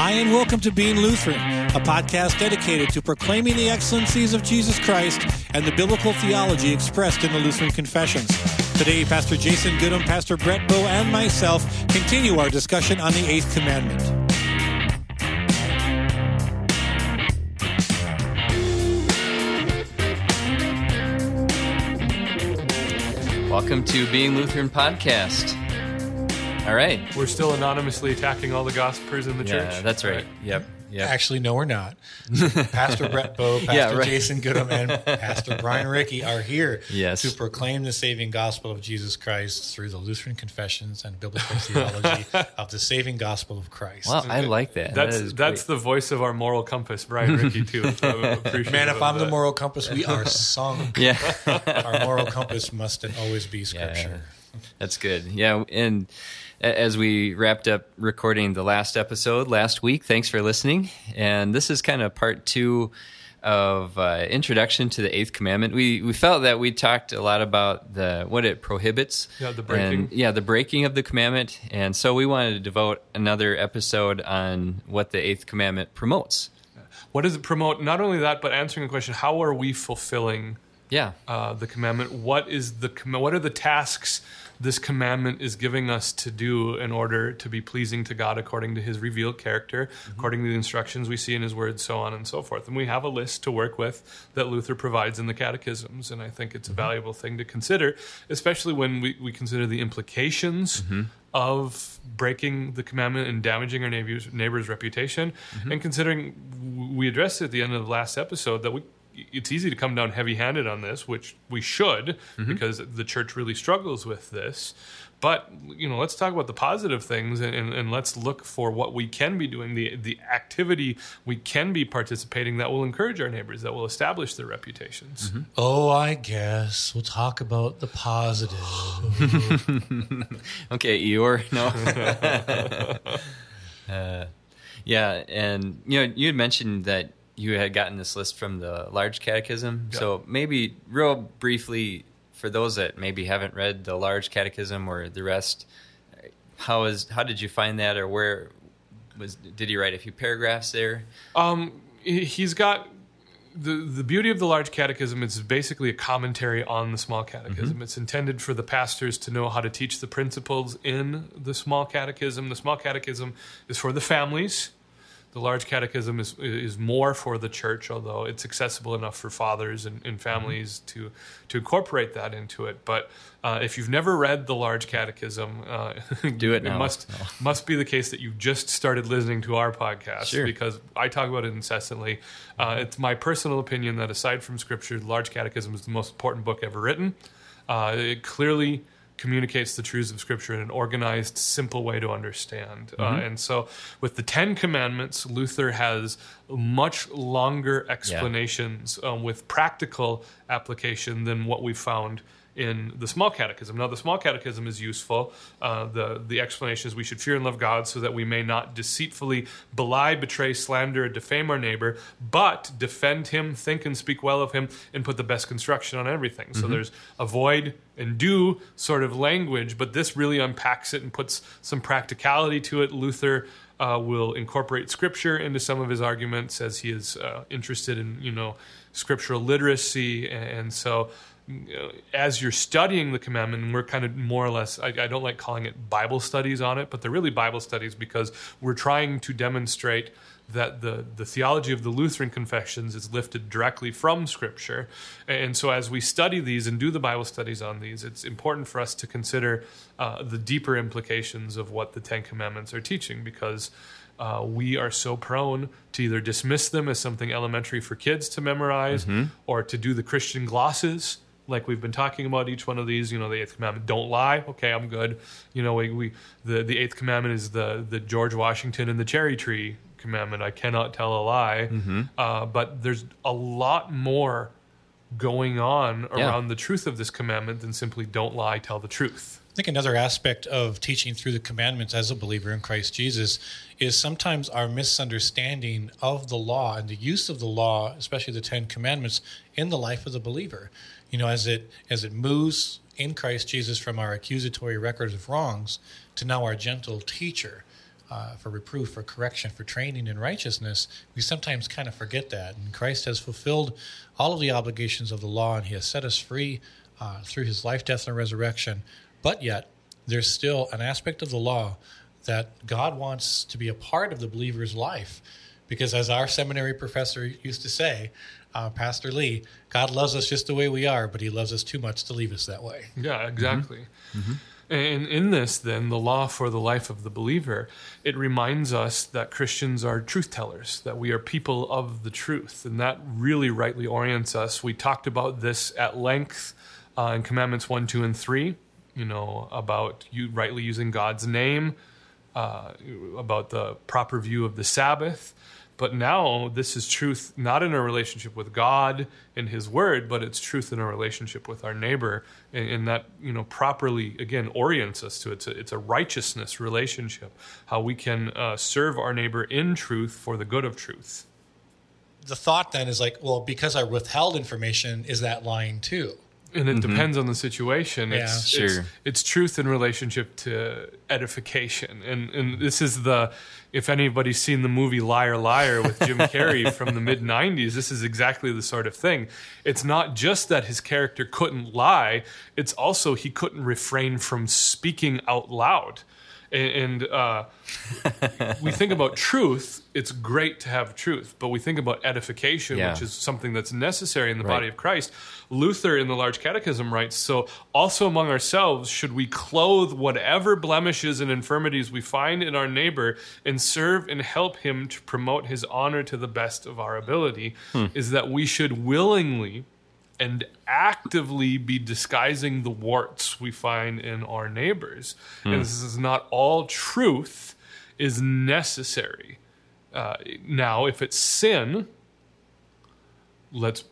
Hi, and welcome to Being Lutheran, a podcast dedicated to proclaiming the excellencies of Jesus Christ and the biblical theology expressed in the Lutheran Confessions. Today, Pastor Jason Goodham, Pastor Brett Bowe, and myself continue our discussion on the Eighth Commandment. Welcome to Being Lutheran Podcast. All right. We're still anonymously attacking all the gossipers in the Yeah, church. that's right. Yep. Yep. Actually, no, we're not. Pastor Brett Bowe, Pastor Yeah, right. Jason Goodham, and Pastor Brian Ricky are here Yes. to proclaim the saving gospel of Jesus Christ through the Lutheran confessions and biblical theology of the saving gospel of Christ. Well, I like that. That's that is that's great. the voice of our moral compass, Brian Ricky, too. So Man, if I'm the moral compass, we are sunk. yeah. Our moral compass must always be Scripture. That's good. Yeah, and as we wrapped up recording the last episode last week, thanks for listening. And this is kind of part two of uh, introduction to the Eighth Commandment. We we felt that we talked a lot about the what it prohibits. Yeah, the breaking. And, yeah, the breaking of the commandment, and so we wanted to devote another episode on what the Eighth Commandment promotes. What does it promote? Not only that, but answering the question: How are we fulfilling Yeah. uh, the commandment? What is the what are the tasks this commandment is giving us to do in order to be pleasing to God according to His revealed character, Mm-hmm. according to the instructions we see in His Word, so on and so forth. And we have a list to work with that Luther provides in the catechisms, and I think it's a valuable thing to consider, especially when we, we consider the implications. Of breaking the commandment and damaging our neighbor's, neighbor's reputation, and considering we addressed at the end of the last episode that we it's easy to come down heavy handed on this, which we should, because the church really struggles with this. But you know, let's talk about the positive things and, and, and let's look for what we can be doing, the the activity we can be participating that will encourage our neighbors, that will establish their reputations. Oh, I guess we'll talk about the positive. Okay, Eeyore. No. uh, yeah, and you know, you had mentioned that you had gotten this list from the Large Catechism. So maybe, real briefly, for those that maybe haven't read the Large Catechism or the rest, how is how did you find that, or where was did he write a few paragraphs there? Um, he- he's got the the beauty of the large catechism is basically a commentary on the small catechism. It's intended for the pastors to know how to teach the principles in the small catechism. The small catechism is for the families. The large catechism is is more for the church, although it's accessible enough for fathers and, and families to to incorporate that into it. But uh, if you've never read the large catechism, uh, Do it now. must must be the case that you've just started listening to our podcast Sure. because I talk about it incessantly. Uh, it's my personal opinion that aside from Scripture, the Large Catechism is the most important book ever written. Uh, it clearly communicates the truths of Scripture in an organized, simple way to understand. Uh, and so, with the Ten Commandments, Luther has much longer explanations um, with practical application than what we found in the small catechism. Now, the small catechism is useful. Uh, the the explanation is we should fear and love God so that we may not deceitfully belie, betray, slander, or defame our neighbor, but defend him, think and speak well of him, and put the best construction on everything. So there's avoid and do sort of language, but this really unpacks it and puts some practicality to it. Luther. Uh, will incorporate scripture into some of his arguments as he is uh, interested in you know scriptural literacy and, and so as you're studying the commandment, and we're kind of more or less, I, I don't like calling it Bible studies on it, but they're really Bible studies because we're trying to demonstrate that the, the theology of the Lutheran confessions is lifted directly from Scripture. And so as we study these and do the Bible studies on these, it's important for us to consider uh, the deeper implications of what the Ten Commandments are teaching because uh, we are so prone to either dismiss them as something elementary for kids to memorize or to do the Christian glosses like we've been talking about each one of these you know the eighth commandment. Don't lie. Okay i'm good. You know we, we the, the eighth commandment is the the george washington and the cherry tree commandment. I cannot tell a lie. Uh, but there's a lot more going on Yeah. around the truth of this commandment than simply don't lie tell the truth think another aspect of teaching through the commandments as a believer in Christ Jesus is sometimes our misunderstanding of the law and the use of the law, especially the Ten Commandments, in the life of the believer. You know, as it as it moves in Christ Jesus from our accusatory record of wrongs to now our gentle teacher. uh, for reproof, for correction, for training in righteousness, we sometimes kind of forget that. And Christ has fulfilled all of the obligations of the law, and He has set us free uh, through His life, death, and resurrection. But yet, there's still an aspect of the law that God wants to be a part of the believer's life. Because as our seminary professor used to say, uh, Pastor Lee, God loves us just the way we are, but he loves us too much to leave us that way. Yeah, exactly. Mm-hmm. And in this, then, the law for the life of the believer, it reminds us that Christians are truth tellers, that we are people of the truth. And that really rightly orients us. We talked about this at length uh, in Commandments 1, 2, and 3, you know, about you rightly using God's name, uh, about the proper view of the Sabbath. But now this is truth not in a relationship with God and His Word, but it's truth in a relationship with our neighbor, and, and that you know properly again orients us to it's a, it's a righteousness relationship, how we can uh, serve our neighbor in truth for the good of truth. The thought then is like, well, because I withheld information, is that lying too? And it mm-hmm. depends on the situation. Yeah, it's, sure. It's, it's, truth in relationship to edification, and and this is the if anybody's seen the movie Liar Liar with Jim Carrey from the mid '90s, this is exactly the sort of thing. It's not just that his character couldn't lie; it's also he couldn't refrain from speaking out loud and, uh, we think about truth it's great to have truth but we think about edification yeah. which is something that's necessary in the right. body of christ luther in the large catechism writes so also among ourselves should we clothe whatever blemishes and infirmities we find in our neighbor and serve and help him to promote his honor to the best of our ability hmm. is that we should willingly and actively be disguising the warts we find in our neighbors. Mm. And this is not all truth is necessary. Uh, now, if it's sin, let's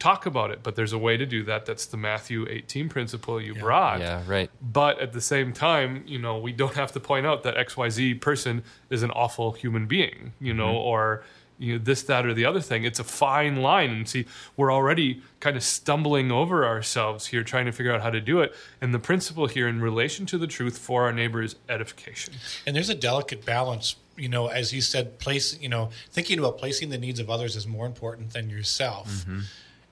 talk about it. But there's a way to do that. That's the Matthew 18 principle you yeah. brought. Yeah, right. But at the same time, you know, we don't have to point out that XYZ person is an awful human being, you know, mm-hmm. or you know, this, that, or the other thing. It's a fine line. And see, we're already kind of stumbling over ourselves here, trying to figure out how to do it. And the principle here in relation to the truth for our neighbor is edification. And there's a delicate balance, you know, as you said, place, you know, thinking about placing the needs of others is more important than yourself. Mm-hmm.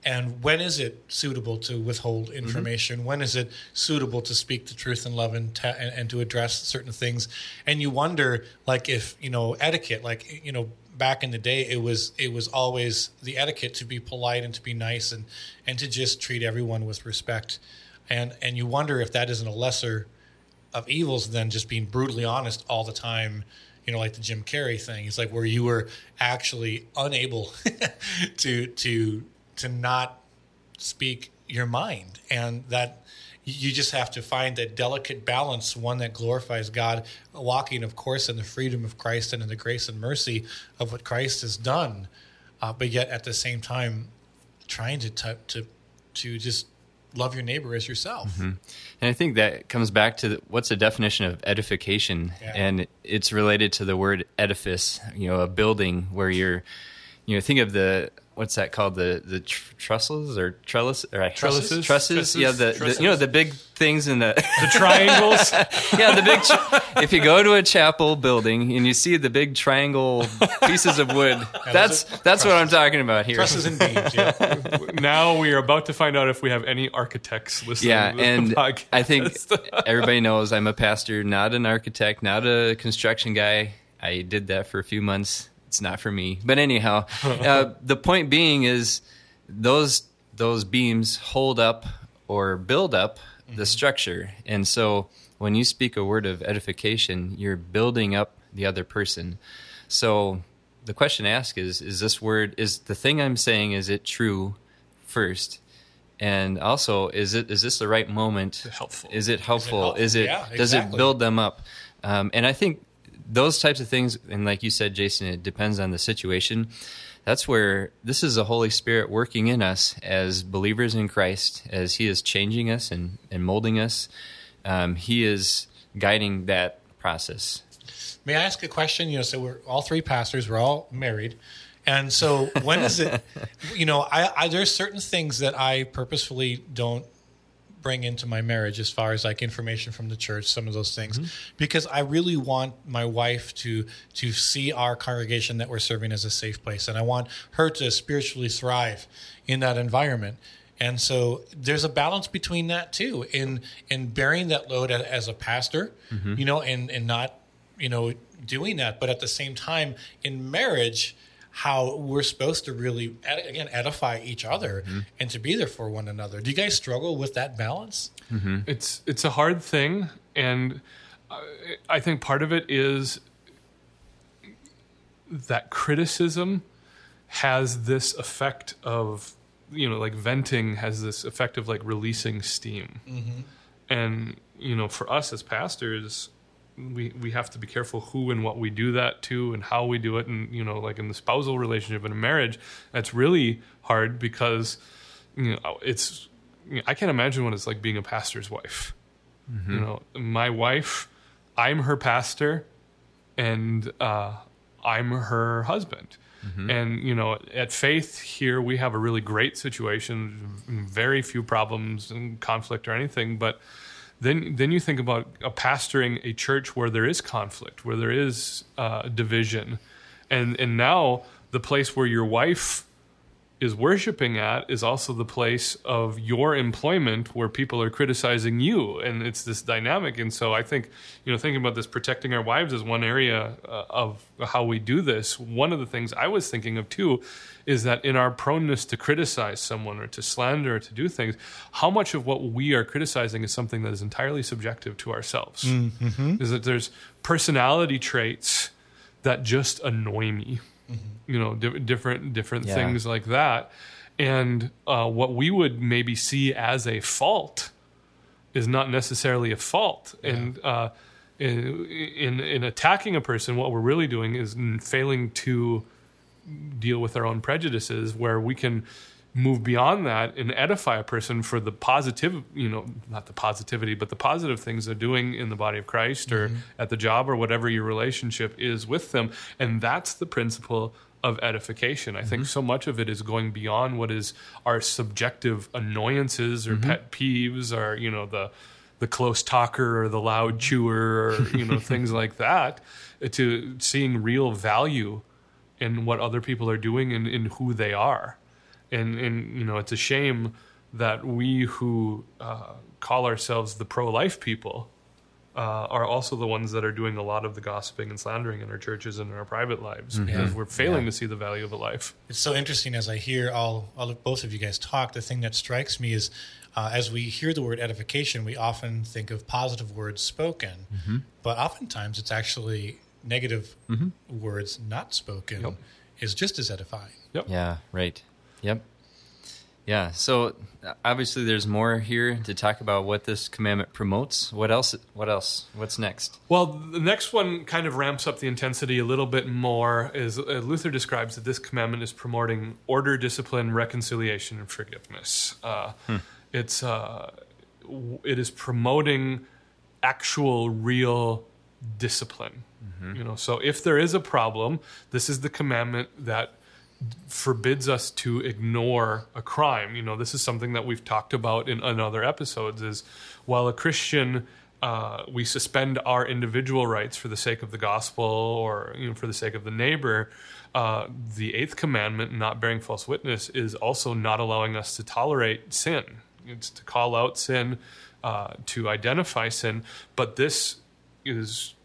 And when is it suitable to withhold mm-hmm. information? Mm-hmm. When is it suitable to speak the truth in love and, and, and to address certain things? And you wonder, like, if you know etiquette, like you know, back in the day it was it was always the etiquette to be polite and to be nice and and to just treat everyone with respect. And and you wonder if that isn't a lesser of evils than just being brutally honest all the time you know like the Jim Carrey thing. It's like where you were actually unable to to to not speak your mind. And that you just have to find that delicate balance, one that glorifies God, walking, of course, in the freedom of Christ and in the grace and mercy of what Christ has done, uh, but yet at the same time trying to t- to to just love your neighbor as yourself. Mm-hmm. And I think that comes back to the, what's the definition of edification, yeah. and it's related to the word edifice. You know, a building where you're, you know, think of the what's that called? The the tr- trestles or trellis or uh, trellises trusses, yeah the, the, you know the big things in the the triangles? Yeah the big tr- if you go to a chapel building and you see the big triangle pieces of wood yeah, that's that's what I'm talking about here. Trusses and beams yeah. Now we are about to find out if we have any architects listening yeah and I think everybody knows I'm a pastor not an architect not a construction guy. I did that for a few months it's not for me. But anyhow, uh, the point being is those those beams hold up or build up mm-hmm. the structure, and so when you speak a word of edification, you're building up the other person. So the question asked is: Is this word is the thing I'm saying? Is it true? First, and also is it is this the right moment? helpful? Is it helpful? Is it, helpful? Is it yeah, does it build them up? Um, and I think those types of things, and like you said, Jason, it depends on the situation. That's where this is the Holy Spirit working in us as believers in Christ, as He is changing us and, and molding us. Um, he is guiding that process. May I ask a question? You know, so we're all three pastors, we're all married. And so when is it, you know, I, I there's certain things that I purposefully don't bring into my marriage as far as like information from the church, some of those things, mm-hmm. because I really want my wife to to see our congregation that we're serving as a safe place, and I want her to spiritually thrive in that environment. And so there's a balance between that too, in in bearing that load as, as a pastor, mm-hmm. you know, and and not you know doing that, but at the same time in marriage how we're supposed to really again edify each other mm-hmm. and to be there for one another. Do you guys struggle with that balance? Mm-hmm. It's it's a hard thing, and I think part of it is that criticism has this effect of you know like venting has this effect of like releasing steam, mm-hmm. and you know for us as pastors. We, we have to be careful who and what we do that to and how we do it. And you know like in the spousal relationship in a marriage that's really hard because you know it's you know, I can't imagine what it's like being a pastor's wife. You know my wife i'm her pastor and uh, i'm her husband. And you know at faith here we have a really great situation very few problems and conflict or anything but then then you think about a pastoring a church where there is conflict where there is uh, division. And and now the place where your wife is worshiping at is also the place of your employment where people are criticizing you. And it's this dynamic. And so i think you know thinking about this protecting our wives is one area uh, of how we do this. One of the things i was thinking of too is that in our proneness to criticize someone or to slander or to do things how much of what we are criticizing is something that is entirely subjective to ourselves. Is that there's personality traits that just annoy me you know di- different different Yeah. things like that. And uh, what we would maybe see as a fault is not necessarily a fault. And uh, in, in in attacking a person what we're really doing is failing to deal with our own prejudices where we can move beyond that and edify a person for the positive you know not the positivity but the positive things they're doing in the body of christ or mm-hmm. at the job or whatever your relationship is with them. And that's the principle of edification. I think mm-hmm. so much of it is going beyond what is our subjective annoyances or mm-hmm. pet peeves or you know the the close talker or the loud chewer or you know things like that to seeing real value in what other people are doing and in who they are. And, and you know, it's a shame that we who uh, call ourselves the pro life people uh, are also the ones that are doing a lot of the gossiping and slandering in our churches and in our private lives because we're failing to see the value of a life. It's so interesting as I hear all, all of both of you guys talk. The thing that strikes me is, uh, as we hear the word edification, we often think of positive words spoken, but oftentimes it's actually negative words not spoken Yep. is just as edifying. Yeah, right. Yep. Yeah. So obviously, there's more here to talk about what this commandment promotes. What else? What else? What's next? Well, the next one kind of ramps up the intensity a little bit more. Is uh, Luther describes that this commandment is promoting order, discipline, reconciliation, and forgiveness. Uh, It's uh, it is promoting actual, real discipline. You know, so if there is a problem, this is the commandment that forbids us to ignore a crime. You know, this is something that we've talked about in, in other episodes. Is while a Christian, uh, we suspend our individual rights for the sake of the gospel or you know for the sake of the neighbor. Uh, the eighth commandment, not bearing false witness, is also not allowing us to tolerate sin. It's to call out sin, uh, to identify sin, but this is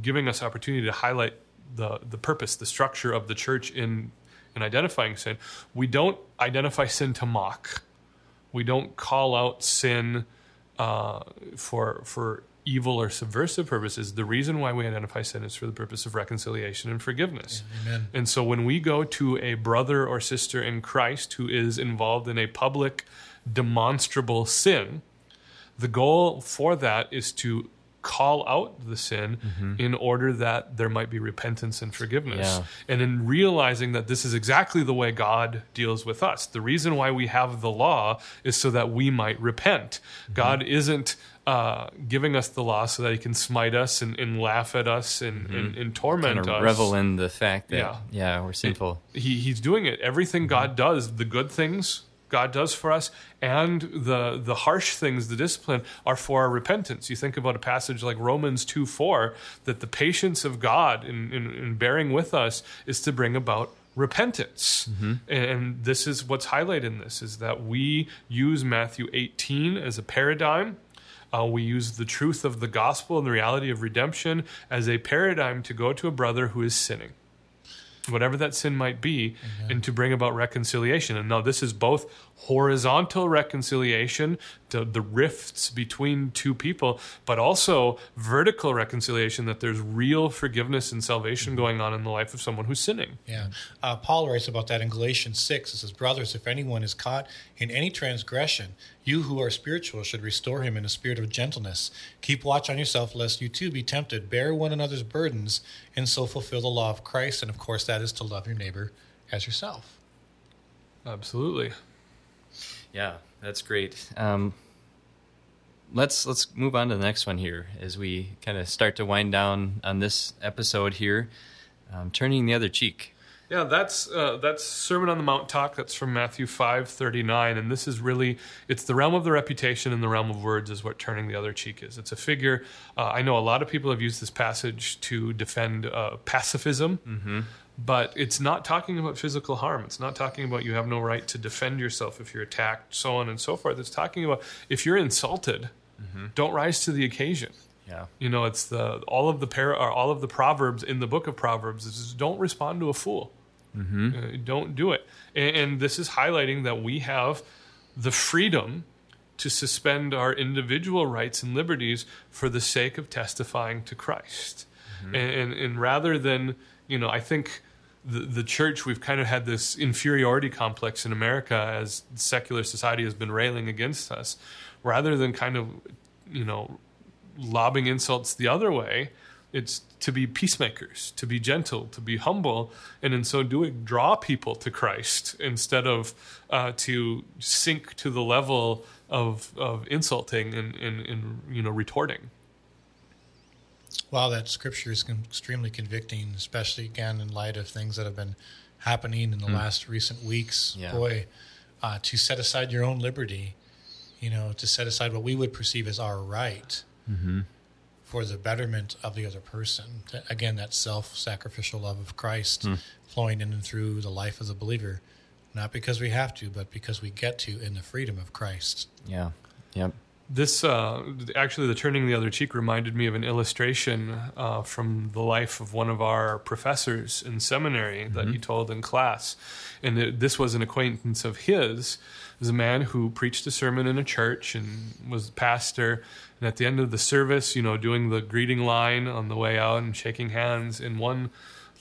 giving us opportunity to highlight the the purpose, the structure of the church in in identifying sin. We don't identify sin to mock. We don't call out sin uh, for for evil or subversive purposes. The reason why we identify sin is for the purpose of reconciliation and forgiveness. Amen. And so when we go to a brother or sister in Christ who is involved in a public, demonstrable sin, the goal for that is to call out the sin mm-hmm. in order that there might be repentance and forgiveness. Yeah. And in realizing that this is exactly the way God deals with us. The reason why we have the law is so that we might repent. Mm-hmm. God isn't uh, giving us the law so that he can smite us and, and laugh at us and, mm-hmm. and, and torment Kind of us revel in the fact that Yeah. yeah, we're sinful. he, he's doing it. Everything God does, the good things God does for us, and the the harsh things, the discipline, are for our repentance. You think about a passage like Romans two four, that the patience of God in, in, in bearing with us is to bring about repentance mm-hmm. and this is what's highlighted in this is that we use matthew 18 as a paradigm uh, we use the truth of the gospel and the reality of redemption as a paradigm to go to a brother who is sinning whatever that sin might be, mm-hmm. and to bring about reconciliation. And now this is both horizontal reconciliation, the, the rifts between two people, but also vertical reconciliation that there's real forgiveness and salvation going on in the life of someone who's sinning. Yeah. Uh, Paul writes about that in Galatians 6. It says, Brothers, if anyone is caught in any transgression, you who are spiritual should restore him in a spirit of gentleness. Keep watch on yourself, lest you too be tempted. Bear one another's burdens, and so fulfill the law of Christ. And of course, that is to love your neighbor as yourself. Absolutely. Yeah, that's great. Um, let's let's move on to the next one here as we kind of start to wind down on this episode here. Um, turning the other cheek. Yeah, that's uh, that's Sermon on the Mount talk. That's from Matthew five thirty nine, and this is really it's the realm of the reputation and the realm of words is what turning the other cheek is. It's a figure. Uh, I know a lot of people have used this passage to defend uh, pacifism. Mm-hmm but it's not talking about physical harm. It's not talking about you have no right to defend yourself if you're attacked, so on and so forth. It's talking about if you're insulted, mm-hmm. don't rise to the occasion. Yeah. You know, it's the all of the para, or all of the proverbs in the book of Proverbs is don't respond to a fool. Mm-hmm. Uh, don't do it. And, and this is highlighting that we have the freedom to suspend our individual rights and liberties for the sake of testifying to Christ. Mm-hmm. And, and, and rather than you know, I think the, the church, we've kind of had this inferiority complex in America as secular society has been railing against us, rather than kind of, you know, lobbing insults the other way. It's to be peacemakers, to be gentle, to be humble, and in so doing, draw people to Christ instead of uh, to sink to the level of, of insulting and, and, and you know retorting. Wow, that scripture is extremely convicting, especially again in light of things that have been happening in the mm. last recent weeks. Yeah. Boy, uh, to set aside your own liberty, you know, to set aside what we would perceive as our right mm-hmm. for the betterment of the other person. Again, that self sacrificial love of Christ mm. flowing in and through the life of the believer, not because we have to, but because we get to in the freedom of Christ. Yeah. Yep this uh, actually the turning the other cheek reminded me of an illustration uh, from the life of one of our professors in seminary mm-hmm. that he mm-hmm. told in class and it, this was an acquaintance of his it was a man who preached a sermon in a church and was a pastor and at the end of the service you know doing the greeting line on the way out and shaking hands and one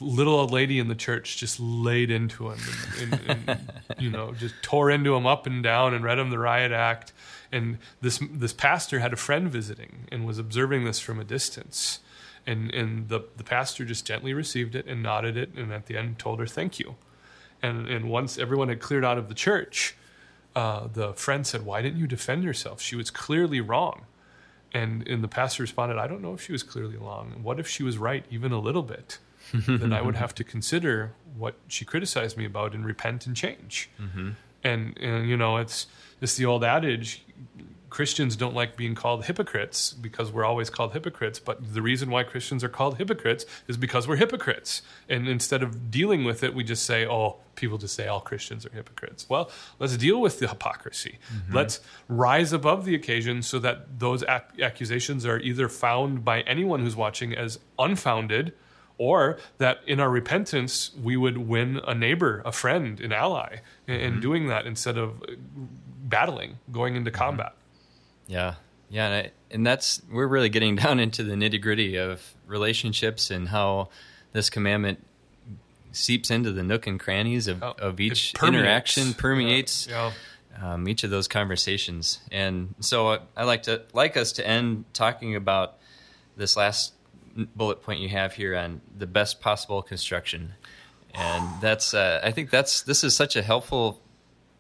little old lady in the church just laid into him and, and, and you know just tore into him up and down and read him the riot act. And this this pastor had a friend visiting and was observing this from a distance. And and the the pastor just gently received it and nodded it and at the end told her thank you. And and once everyone had cleared out of the church uh, the friend said why didn't you defend yourself? She was clearly wrong. And and the pastor responded i don't know if she was clearly wrong. What if she was right even a little bit then i would have to consider what she criticized me about and repent and change mm-hmm. and and you know it's it's the old adage Christians don't like being called hypocrites because we're always called hypocrites. But the reason why Christians are called hypocrites is because we're hypocrites. And instead of dealing with it, we just say, oh, people just say all Christians are hypocrites. Well, let's deal with the hypocrisy. Mm-hmm. Let's rise above the occasion so that those ac- accusations are either found by anyone who's watching as unfounded or that in our repentance we would win a neighbor, a friend, an ally, mm-hmm. in doing that instead of battling, going into mm-hmm. combat. Yeah, yeah, and, I, and that's we're really getting down into the nitty gritty of relationships and how this commandment seeps into the nook and crannies of, oh, of each permeates. interaction, permeates yeah, yeah. Um, each of those conversations. And so I, I like to like us to end talking about this last bullet point you have here on the best possible construction. And that's uh, I think that's this is such a helpful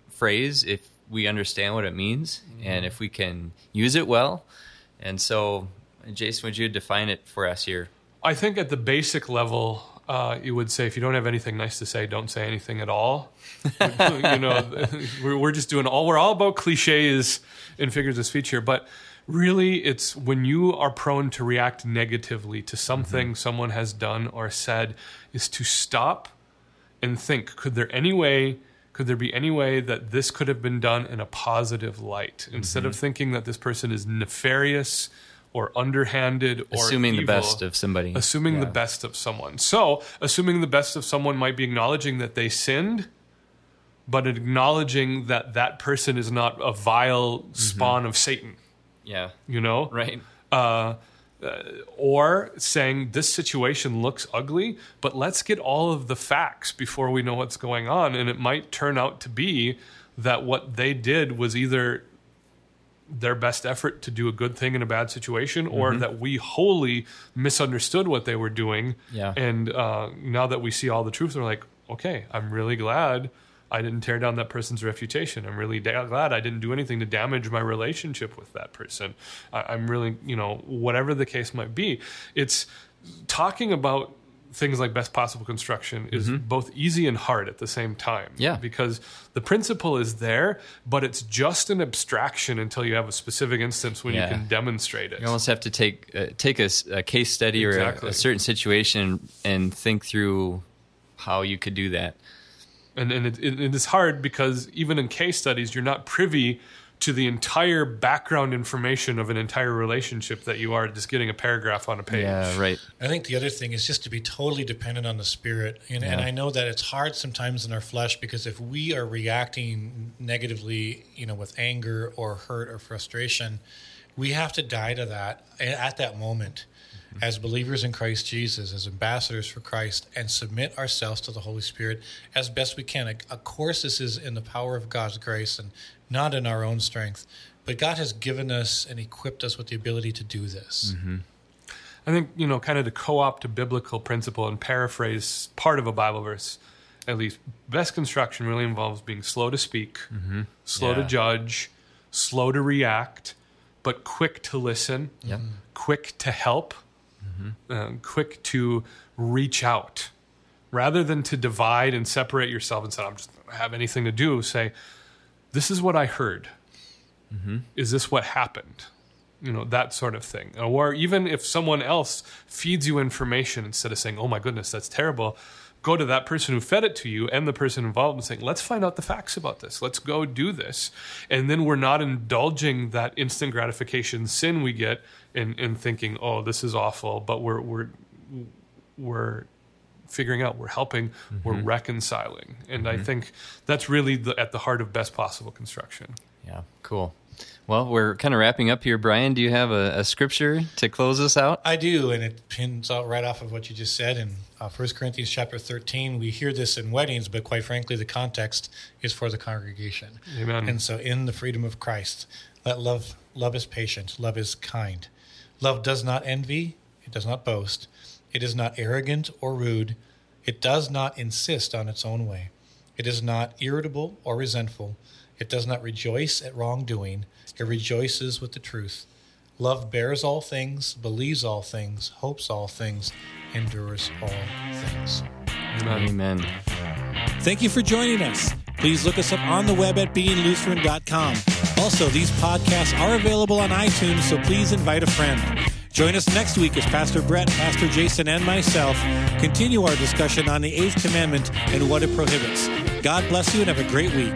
phrase if we understand what it means mm-hmm. and if we can use it well. And so, Jason, would you define it for us here? I think at the basic level, uh, you would say if you don't have anything nice to say, don't say anything at all. you know, we're, we're just doing all we're all about cliches and figures of speech here, but really it's when you are prone to react negatively to something mm-hmm. someone has done or said is to stop and think could there any way could there be any way that this could have been done in a positive light instead mm-hmm. of thinking that this person is nefarious or underhanded or assuming evil, the best of somebody assuming yeah. the best of someone so assuming the best of someone might be acknowledging that they sinned but acknowledging that that person is not a vile mm-hmm. spawn mm-hmm. of satan yeah you know right uh, uh, or saying this situation looks ugly, but let's get all of the facts before we know what's going on. And it might turn out to be that what they did was either their best effort to do a good thing in a bad situation, or mm-hmm. that we wholly misunderstood what they were doing. Yeah. And uh, now that we see all the truth, we're like, okay, I'm really glad I didn't tear down that person's reputation. I'm really da- glad I didn't do anything to damage my relationship with that person. I- I'm really, you know, whatever the case might be, it's talking about things like best possible construction is mm-hmm. both easy and hard at the same time. Yeah. Because the principle is there, but it's just an abstraction until you have a specific instance when yeah. you can demonstrate it. You almost have to take uh, take a, a, case study exactly. or a, a, certain situation and think through how you could do that. And, and it, it, it is hard because even in case studies, you're not privy to the entire background information of an entire relationship that you are just getting a paragraph on a page. Yeah, right. I think the other thing is just to be totally dependent on the spirit. And, yeah. and, I know that it's hard sometimes in our flesh because if we are reacting negatively, you know, with anger or hurt or frustration, we have to die to that at that moment as believers in Christ Jesus, as ambassadors for Christ, and submit ourselves to the Holy Spirit as best we can. Of course, this is in the power of God's grace and not in our own strength. But God has given us and equipped us with the ability to do this. Mm-hmm. I think, you know, kind of to co opt a biblical principle and paraphrase part of a Bible verse, at least, best construction really involves being slow to speak, mm-hmm. slow yeah. to judge, slow to react, but quick to listen, yep. quick to help, mm-hmm. uh, quick to reach out. Rather than to divide and separate yourself and say, I'm just have anything to do, say, This is what I heard. Mm-hmm. Is this what happened? You know, that sort of thing. Or even if someone else feeds you information instead of saying, Oh my goodness, that's terrible, go to that person who fed it to you and the person involved and saying, let's find out the facts about this. Let's go do this. And then we're not indulging that instant gratification sin we get in, in thinking, oh, this is awful, but we're, we're, we're figuring out, we're helping, mm-hmm. we're reconciling. And mm-hmm. I think that's really the, at the heart of best possible construction. Yeah, cool. Well, we're kind of wrapping up here. Brian, do you have a, a, scripture to close us out? I do, and it pins out right off of what you just said in uh, 1 Corinthians chapter 13. We hear this in weddings, but quite frankly, the context is for the congregation. Amen. And so, in the freedom of Christ, let love love is patient, love is kind. Love does not envy, it does not boast, it is not arrogant or rude, it does not insist on its own way, it is not irritable or resentful, it does not rejoice at wrongdoing it rejoices with the truth. Love bears all things, believes all things, hopes all things, endures all things. Amen. Amen. Thank you for joining us. Please look us up on the web at beinglutheran.com. Also, these podcasts are available on iTunes, so please invite a friend. Join us next week as Pastor Brett, Pastor Jason, and myself continue our discussion on the Eighth Commandment and what it prohibits. God bless you and have a great week.